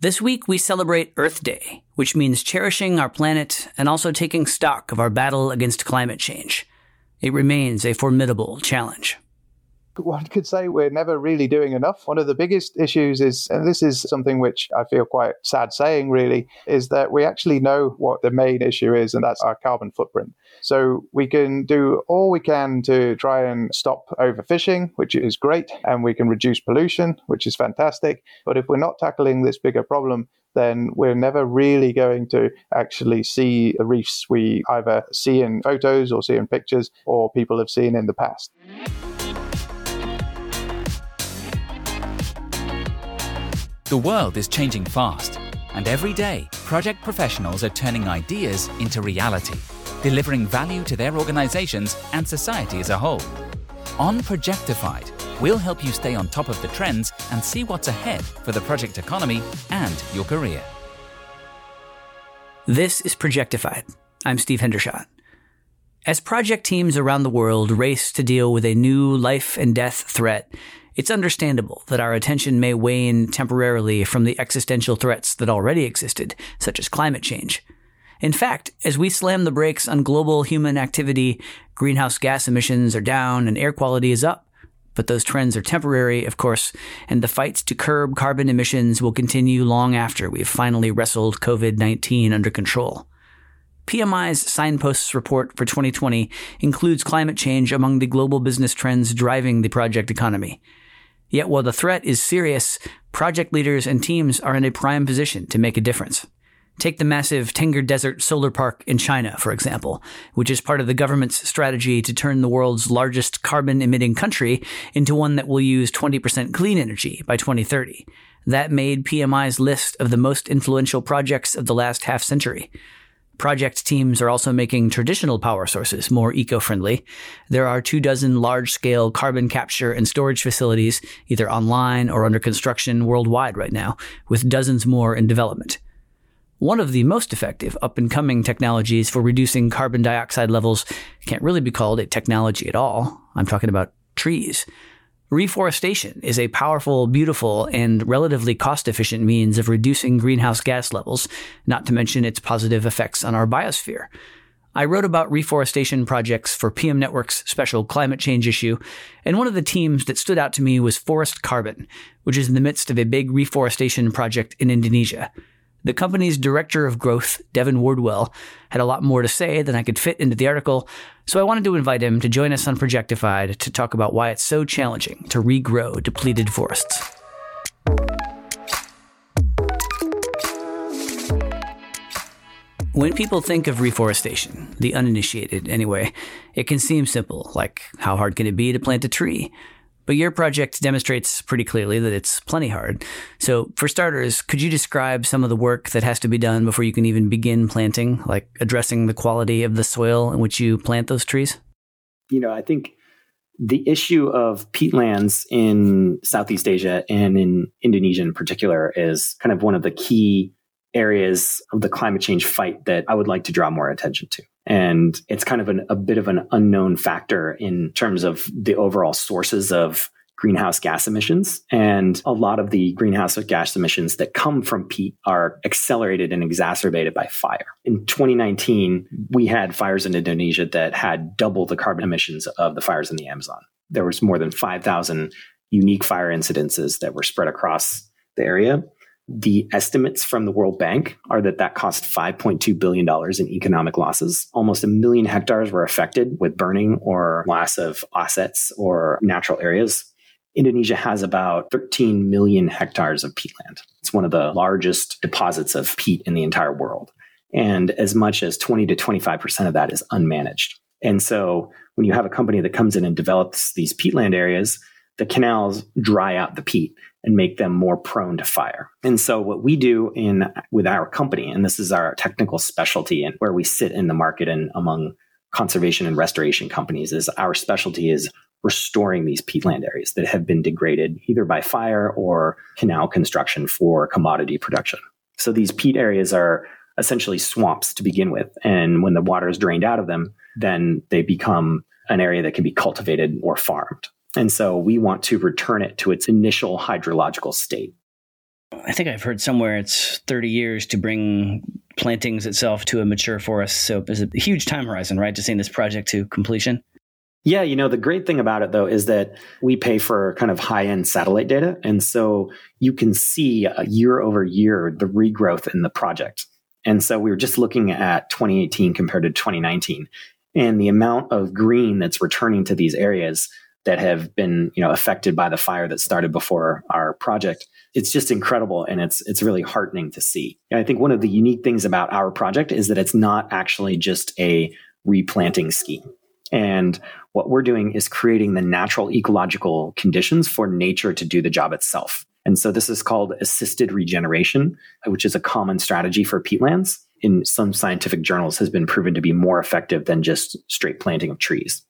This week we celebrate Earth Day, which means cherishing our planet and also taking stock of our battle against climate change. It remains a formidable challenge one could say we're never really doing enough. One of the biggest issues is, and this is something which I feel quite sad saying really, is that we actually know what the main issue is, and that's our carbon footprint. So we can do all we can to try and stop overfishing, which is great, and we can reduce pollution, which is fantastic. But if we're not tackling this bigger problem, then we're never really going to actually see the reefs we either see in photos or see in pictures or people have seen in the past. The world is changing fast, and every day, project professionals are turning ideas into reality, delivering value to their organizations and society as a whole. On Projectified, we'll help you stay on top of the trends and see what's ahead for the project economy and your career. This is Projectified. I'm Steve Hendershot. As project teams around the world race to deal with a new life and death threat, it's understandable that our attention may wane temporarily from the existential threats that already existed, such as climate change. In fact, as we slam the brakes on global human activity, greenhouse gas emissions are down and air quality is up. But those trends are temporary, of course, and the fights to curb carbon emissions will continue long after we've finally wrestled COVID 19 under control. PMI's Signposts report for 2020 includes climate change among the global business trends driving the project economy. Yet while the threat is serious, project leaders and teams are in a prime position to make a difference. Take the massive Tengger Desert Solar Park in China, for example, which is part of the government's strategy to turn the world's largest carbon emitting country into one that will use 20% clean energy by 2030. That made PMI's list of the most influential projects of the last half century. Project teams are also making traditional power sources more eco-friendly. There are two dozen large-scale carbon capture and storage facilities either online or under construction worldwide right now, with dozens more in development. One of the most effective up and coming technologies for reducing carbon dioxide levels can't really be called a technology at all. I'm talking about trees. Reforestation is a powerful, beautiful, and relatively cost efficient means of reducing greenhouse gas levels, not to mention its positive effects on our biosphere. I wrote about reforestation projects for PM Network's special climate change issue, and one of the teams that stood out to me was Forest Carbon, which is in the midst of a big reforestation project in Indonesia. The company's director of growth, Devin Wardwell, had a lot more to say than I could fit into the article, so I wanted to invite him to join us on Projectified to talk about why it's so challenging to regrow depleted forests. When people think of reforestation, the uninitiated anyway, it can seem simple, like how hard can it be to plant a tree? But your project demonstrates pretty clearly that it's plenty hard. So, for starters, could you describe some of the work that has to be done before you can even begin planting, like addressing the quality of the soil in which you plant those trees? You know, I think the issue of peatlands in Southeast Asia and in Indonesia in particular is kind of one of the key areas of the climate change fight that I would like to draw more attention to. And it's kind of an, a bit of an unknown factor in terms of the overall sources of greenhouse gas emissions. And a lot of the greenhouse gas emissions that come from peat are accelerated and exacerbated by fire. In 2019, we had fires in Indonesia that had double the carbon emissions of the fires in the Amazon. There was more than 5,000 unique fire incidences that were spread across the area. The estimates from the World Bank are that that cost $5.2 billion in economic losses. Almost a million hectares were affected with burning or loss of assets or natural areas. Indonesia has about 13 million hectares of peatland. It's one of the largest deposits of peat in the entire world. And as much as 20 to 25% of that is unmanaged. And so when you have a company that comes in and develops these peatland areas, the canals dry out the peat and make them more prone to fire. And so what we do in with our company, and this is our technical specialty and where we sit in the market and among conservation and restoration companies, is our specialty is restoring these peatland areas that have been degraded either by fire or canal construction for commodity production. So these peat areas are essentially swamps to begin with. And when the water is drained out of them, then they become an area that can be cultivated or farmed. And so we want to return it to its initial hydrological state. I think I've heard somewhere it's 30 years to bring plantings itself to a mature forest. So it's a huge time horizon, right, to seeing this project to completion. Yeah, you know, the great thing about it though is that we pay for kind of high end satellite data. And so you can see uh, year over year the regrowth in the project. And so we were just looking at 2018 compared to 2019 and the amount of green that's returning to these areas that have been, you know, affected by the fire that started before our project. It's just incredible and it's it's really heartening to see. And I think one of the unique things about our project is that it's not actually just a replanting scheme. And what we're doing is creating the natural ecological conditions for nature to do the job itself. And so this is called assisted regeneration, which is a common strategy for peatlands in some scientific journals has been proven to be more effective than just straight planting of trees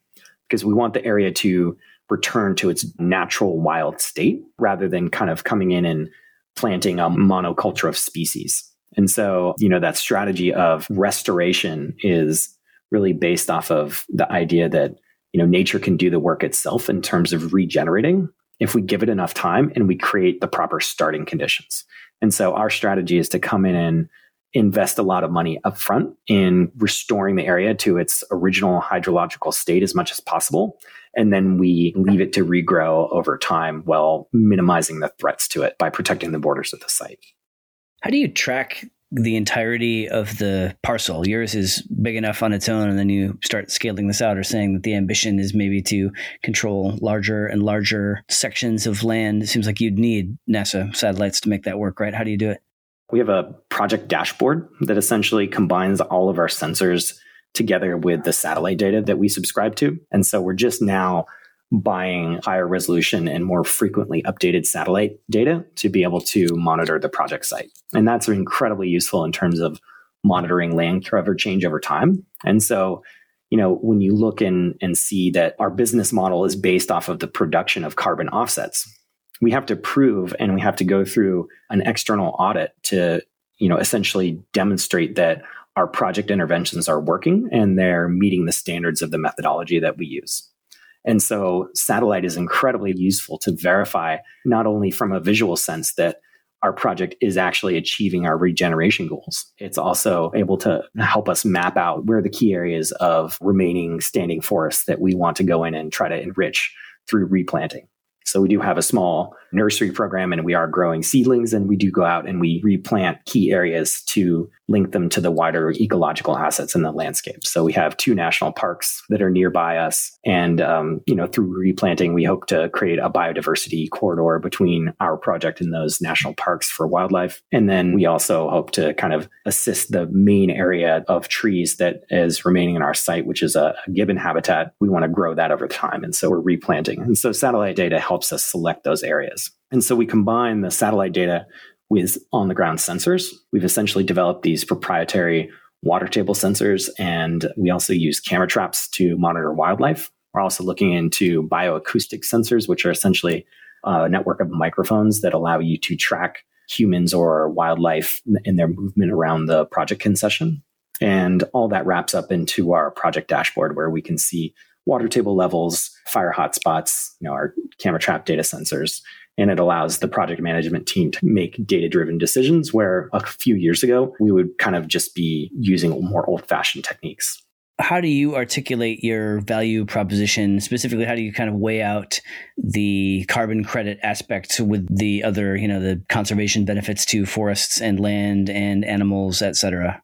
because we want the area to return to its natural wild state rather than kind of coming in and planting a monoculture of species. And so, you know, that strategy of restoration is really based off of the idea that, you know, nature can do the work itself in terms of regenerating if we give it enough time and we create the proper starting conditions. And so our strategy is to come in and invest a lot of money upfront in restoring the area to its original hydrological state as much as possible. And then we leave it to regrow over time while minimizing the threats to it by protecting the borders of the site. How do you track the entirety of the parcel? Yours is big enough on its own, and then you start scaling this out or saying that the ambition is maybe to control larger and larger sections of land. It seems like you'd need NASA satellites to make that work, right? How do you do it? We have a project dashboard that essentially combines all of our sensors together with the satellite data that we subscribe to. And so we're just now buying higher resolution and more frequently updated satellite data to be able to monitor the project site. And that's incredibly useful in terms of monitoring land cover change over time. And so, you know, when you look in and see that our business model is based off of the production of carbon offsets, we have to prove and we have to go through an external audit to you know essentially demonstrate that our project interventions are working and they're meeting the standards of the methodology that we use and so satellite is incredibly useful to verify not only from a visual sense that our project is actually achieving our regeneration goals. It's also able to help us map out where the key areas of remaining standing forests that we want to go in and try to enrich through replanting. So we do have a small nursery program and we are growing seedlings and we do go out and we replant key areas to link them to the wider ecological assets in the landscape. So we have two national parks that are nearby us. And, um, you know, through replanting, we hope to create a biodiversity corridor between our project and those national parks for wildlife. And then we also hope to kind of assist the main area of trees that is remaining in our site, which is a, a gibbon habitat. We want to grow that over time. And so we're replanting. And so satellite data helps us select those areas. And so we combine the satellite data with on the ground sensors. We've essentially developed these proprietary water table sensors, and we also use camera traps to monitor wildlife. We're also looking into bioacoustic sensors, which are essentially a network of microphones that allow you to track humans or wildlife in their movement around the project concession. And all that wraps up into our project dashboard where we can see water table levels, fire hotspots, you know, our camera trap data sensors. And it allows the project management team to make data driven decisions where a few years ago, we would kind of just be using more old fashioned techniques. How do you articulate your value proposition? Specifically, how do you kind of weigh out the carbon credit aspect with the other, you know, the conservation benefits to forests and land and animals, et cetera?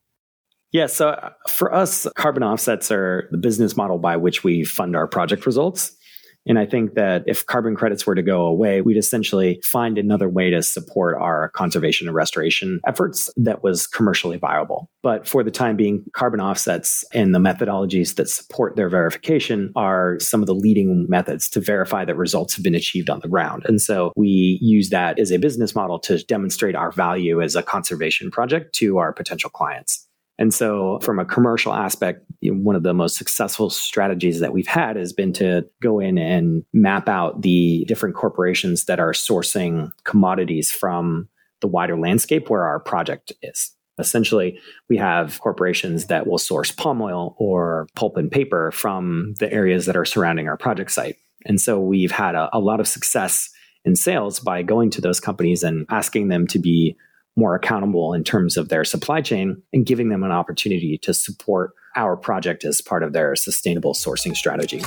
Yeah, so uh, for us, carbon offsets are the business model by which we fund our project results. And I think that if carbon credits were to go away, we'd essentially find another way to support our conservation and restoration efforts that was commercially viable. But for the time being, carbon offsets and the methodologies that support their verification are some of the leading methods to verify that results have been achieved on the ground. And so we use that as a business model to demonstrate our value as a conservation project to our potential clients. And so, from a commercial aspect, one of the most successful strategies that we've had has been to go in and map out the different corporations that are sourcing commodities from the wider landscape where our project is. Essentially, we have corporations that will source palm oil or pulp and paper from the areas that are surrounding our project site. And so, we've had a, a lot of success in sales by going to those companies and asking them to be more accountable in terms of their supply chain and giving them an opportunity to support our project as part of their sustainable sourcing strategy.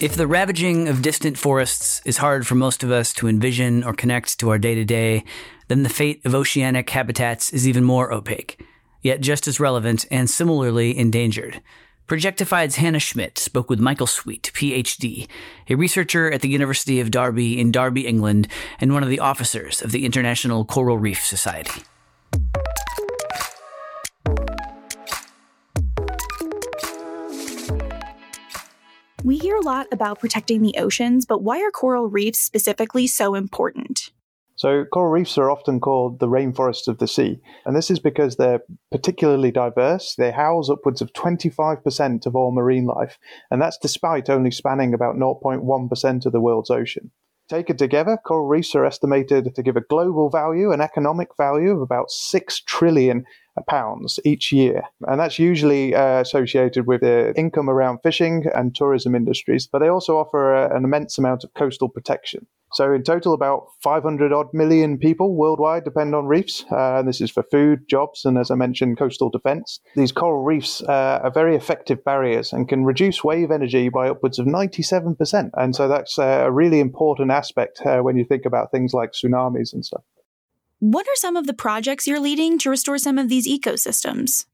If the ravaging of distant forests is hard for most of us to envision or connect to our day to day, then the fate of oceanic habitats is even more opaque, yet just as relevant and similarly endangered. Projectified's Hannah Schmidt spoke with Michael Sweet, PhD, a researcher at the University of Derby in Derby, England, and one of the officers of the International Coral Reef Society. We hear a lot about protecting the oceans, but why are coral reefs specifically so important? So, coral reefs are often called the rainforests of the sea, and this is because they're particularly diverse. They house upwards of 25% of all marine life, and that's despite only spanning about 0.1% of the world's ocean. Taken together, coral reefs are estimated to give a global value, an economic value of about 6 trillion pounds each year. And that's usually uh, associated with the income around fishing and tourism industries, but they also offer a, an immense amount of coastal protection. So, in total, about 500 odd million people worldwide depend on reefs. Uh, and this is for food, jobs, and as I mentioned, coastal defense. These coral reefs uh, are very effective barriers and can reduce wave energy by upwards of 97%. And so, that's a really important aspect uh, when you think about things like tsunamis and stuff. What are some of the projects you're leading to restore some of these ecosystems?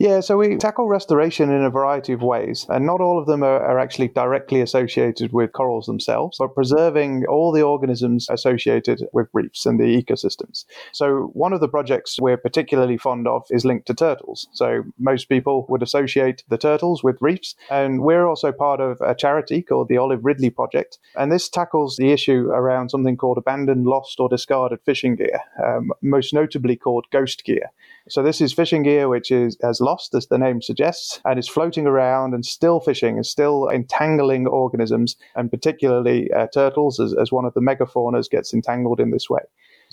Yeah, so we tackle restoration in a variety of ways, and not all of them are, are, actually directly associated with corals themselves, but preserving all the organisms associated with reefs and the ecosystems. So, one of the projects we're particularly fond of is linked to turtles. So, most people would associate the turtles with reefs, and we're also part of a charity called the Olive Ridley Project, and this tackles the issue around something called abandoned, lost, or discarded fishing gear, um, most notably called ghost gear. So this is fishing gear which is has lost, as the name suggests, and is floating around and still fishing and still entangling organisms, and particularly uh, turtles, as, as one of the megafaunas gets entangled in this way.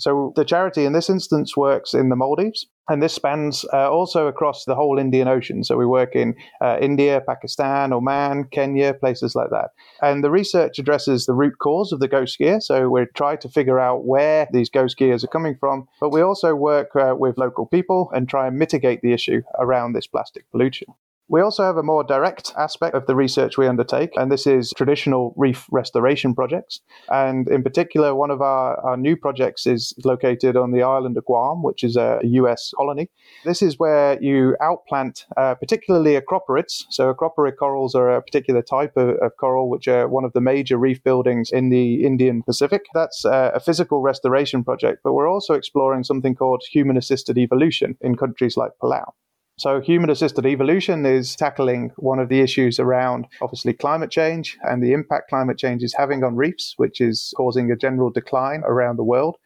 So the charity in this instance works in the Maldives, and this spans uh, also across the whole Indian Ocean. So we work in uh, India, Pakistan, Oman, Kenya, places like that. And the research addresses the root cause of the ghost gear. So we're trying to figure out where these ghost gears are coming from. But we also work uh, with local people and try and mitigate the issue around this plastic pollution. We also have a more direct aspect of the research we undertake, and this is traditional reef restoration projects. And in particular, one of our, our new projects is located on the island of Guam, which is a US colony. This is where you outplant uh, particularly acroporids. So, acroporid corals are a particular type of, of, coral, which are one of the major reef buildings in the Indo-Pacific. That's uh, a physical restoration project, but we're also exploring something called human assisted evolution in countries like Palau. So, human assisted evolution is tackling one of the issues around obviously climate change and the impact climate change is having on reefs, which is causing a general decline around the world.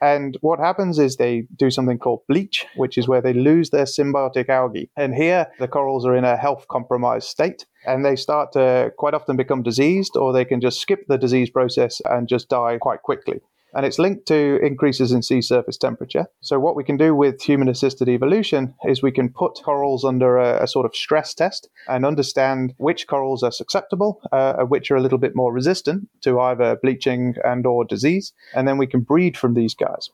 And what happens is they do something called bleach, which is where they lose their symbiotic algae. And here, the corals are in a health compromised state and they start to quite often become diseased, or they can just skip the disease process and just die quite quickly and it's linked to increases in sea surface temperature. So, what we can do with human assisted evolution is we can put corals under a, a sort of stress test and understand which corals are susceptible, uh, which are a little bit more resistant to either bleaching and or disease, and then we can breed from these guys.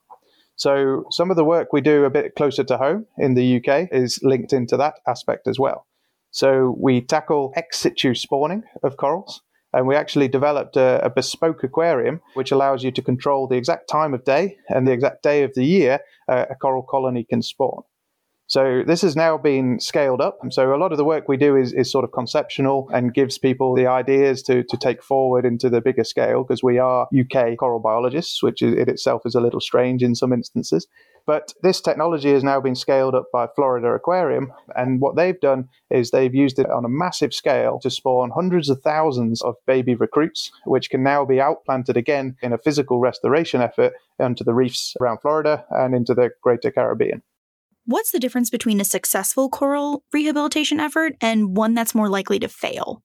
So, some of the work we do a bit closer to home in the UK is linked into that aspect as well. So, we tackle ex situ spawning of corals. And we actually developed a, a, bespoke aquarium which allows you to control the exact time of day and the exact day of the year uh, a coral colony can spawn. So this has now been scaled up. And so a lot of the work we do is, is sort of conceptual and gives people the ideas to, to take forward into the bigger scale because we are UK coral biologists, which is, it itself is a little strange in some instances. But this technology has now been scaled up by Florida Aquarium. And what they've done is they've used it on a massive scale to spawn hundreds of thousands of baby recruits, which can now be outplanted again in a physical restoration effort onto the reefs around Florida and into the greater Caribbean. What's the difference between a successful coral rehabilitation effort and one that's more likely to fail?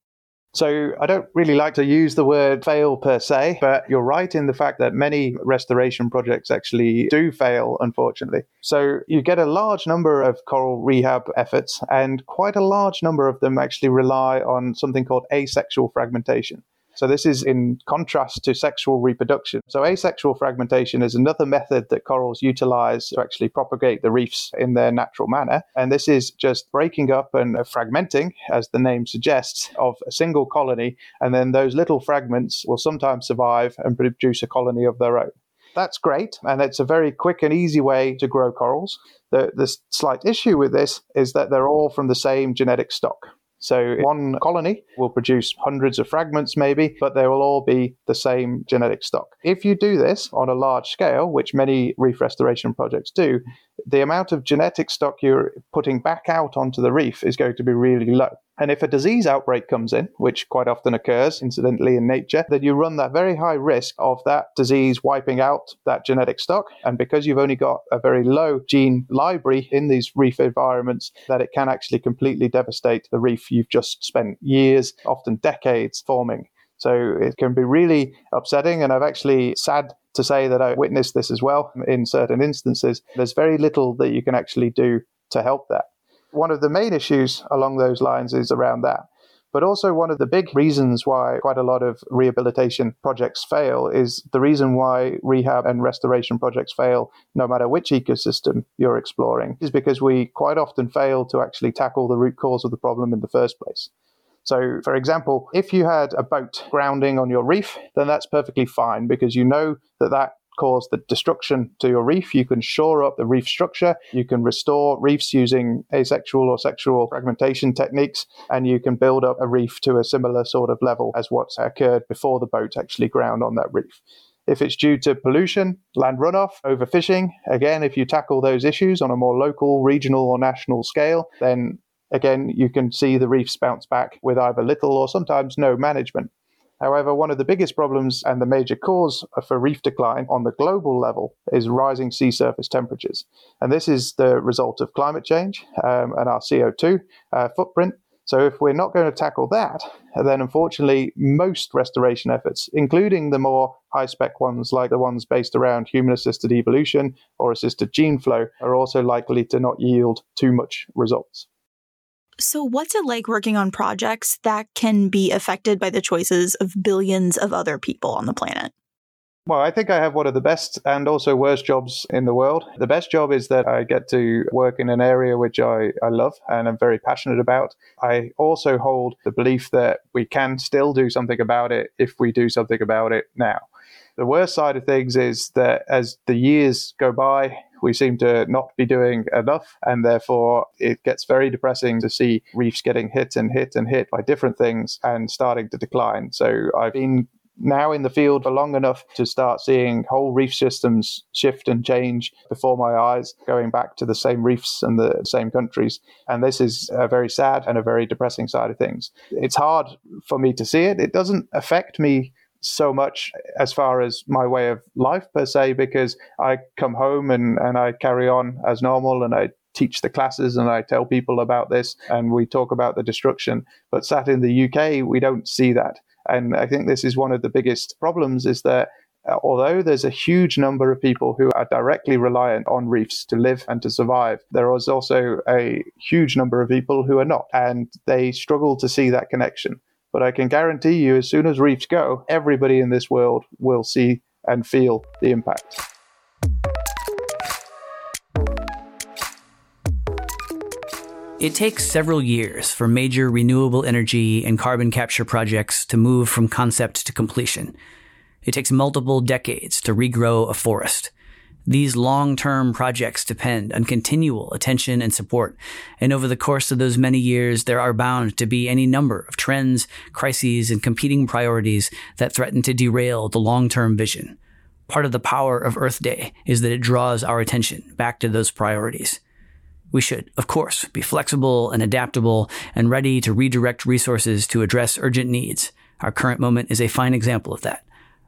So I don't really like to use the word fail per se, but you're right in the fact that many restoration projects actually do fail, unfortunately. So you get a large number of coral rehab efforts, and quite a large number of them actually rely on something called asexual fragmentation. So this is in contrast to sexual reproduction. So asexual fragmentation is another method that corals utilize to actually propagate the reefs in their natural manner. And this is just breaking up and fragmenting, as the name suggests, of a single colony. And then those little fragments will sometimes survive and produce a colony of their own that's great, and it's a very quick and easy way to grow corals. The, the slight issue with this is that they're all from the same genetic stock. So one colony will produce hundreds of fragments, maybe, but they will all be the same genetic stock. If you do this on a large scale, which many reef restoration projects do, the amount of genetic stock you're putting back out onto the reef is going to be really low. And if a disease outbreak comes in, which quite often occurs incidentally in nature, then you run that very high risk of that disease wiping out that genetic stock. And because you've only got a very low gene library in these reef environments, that it can actually completely devastate the reef you've just spent years, often decades, forming. So it can be really upsetting. And I've actually sad to say that I witnessed this as well in certain instances. There's very little that you can actually do to help that. One of the main issues along those lines is around that. But also, one of the big reasons why quite a lot of rehabilitation projects fail is the reason why rehab and restoration projects fail, no matter which ecosystem you're exploring, is because we quite often fail to actually tackle the root cause of the problem in the first place. So, for example, if you had a boat grounding on your reef, then that's perfectly fine because you know that that cause the destruction to your reef. You can shore up the reef structure. You can restore reefs using asexual or sexual fragmentation techniques, and you can build up a reef to a similar sort of level as what's occurred before the boat actually ground on that reef. If it's due to pollution, land runoff, overfishing, again, if you tackle those issues on a more local, regional, or national scale, then again, you can see the reefs bounce back with either little or sometimes no management. However, one of the biggest problems and the major cause for reef decline on the global level is rising sea surface temperatures. And this is the result of climate change um, and our CO2 uh, footprint. So, if we're not going to tackle that, then unfortunately, most restoration efforts, including the more high spec ones like the ones based around human assisted evolution or assisted gene flow, are also likely to not yield too much results. So, what's it like working on projects that can be affected by the choices of billions of other people on the planet? Well, I think I have one of the best and also worst jobs in the world. The best job is that I get to work in an area which I, I love and I'm very passionate about. I also hold the belief that we can still do something about it if we do something about it now. The worst side of things is that as the years go by, we seem to not be doing enough, and therefore it gets very depressing to see reefs getting hit and hit and hit by different things and starting to decline. So I've been now in the field for long enough to start seeing whole reef systems shift and change before my eyes, going back to the same reefs and the same countries. And this is a very sad and a very depressing side of things. It's hard for me to see it. It doesn't affect me so much as far as my way of life per se because I come home and, and I carry on as normal and I teach the classes and I tell people about this and we talk about the destruction. But sat in the UK, we don't see that. And I think this is one of the biggest problems is that uh, although there's a huge number of people who are directly reliant on reefs to live and to survive, there is also a huge number of people who are not. And they struggle to see that connection. But I can guarantee you, as soon as reefs go, everybody in this world will see and feel the impact. It takes several years for major renewable energy and carbon capture projects to move from concept to completion. It takes multiple decades to regrow a forest. These long-term projects depend on continual attention and support. And over the course of those many years, there are bound to be any number of trends, crises, and competing priorities that threaten to derail the long-term vision. Part of the power of Earth Day is that it draws our attention back to those priorities. We should, of course, be flexible and adaptable and ready to redirect resources to address urgent needs. Our current moment is a fine example of that.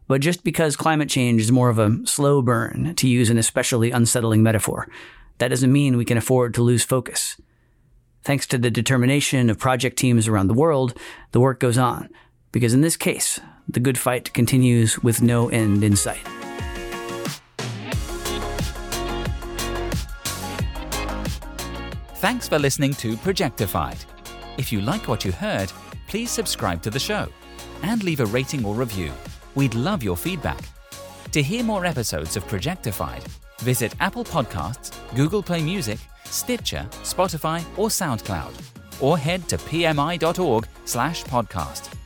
But just because climate change is more of a slow burn, to use an especially unsettling metaphor, that doesn't mean we can afford to lose focus. Thanks to the determination of project teams around the world, the work goes on, because in this case, the good fight continues with no end in sight. Thanks for listening to Projectified. If you like what you heard, please subscribe to the show and leave a rating or review. We'd love your feedback. To hear more episodes of Projectified, visit Apple Podcasts, Google Play Music, Stitcher, Spotify, or SoundCloud, or head to pmi.org/podcast.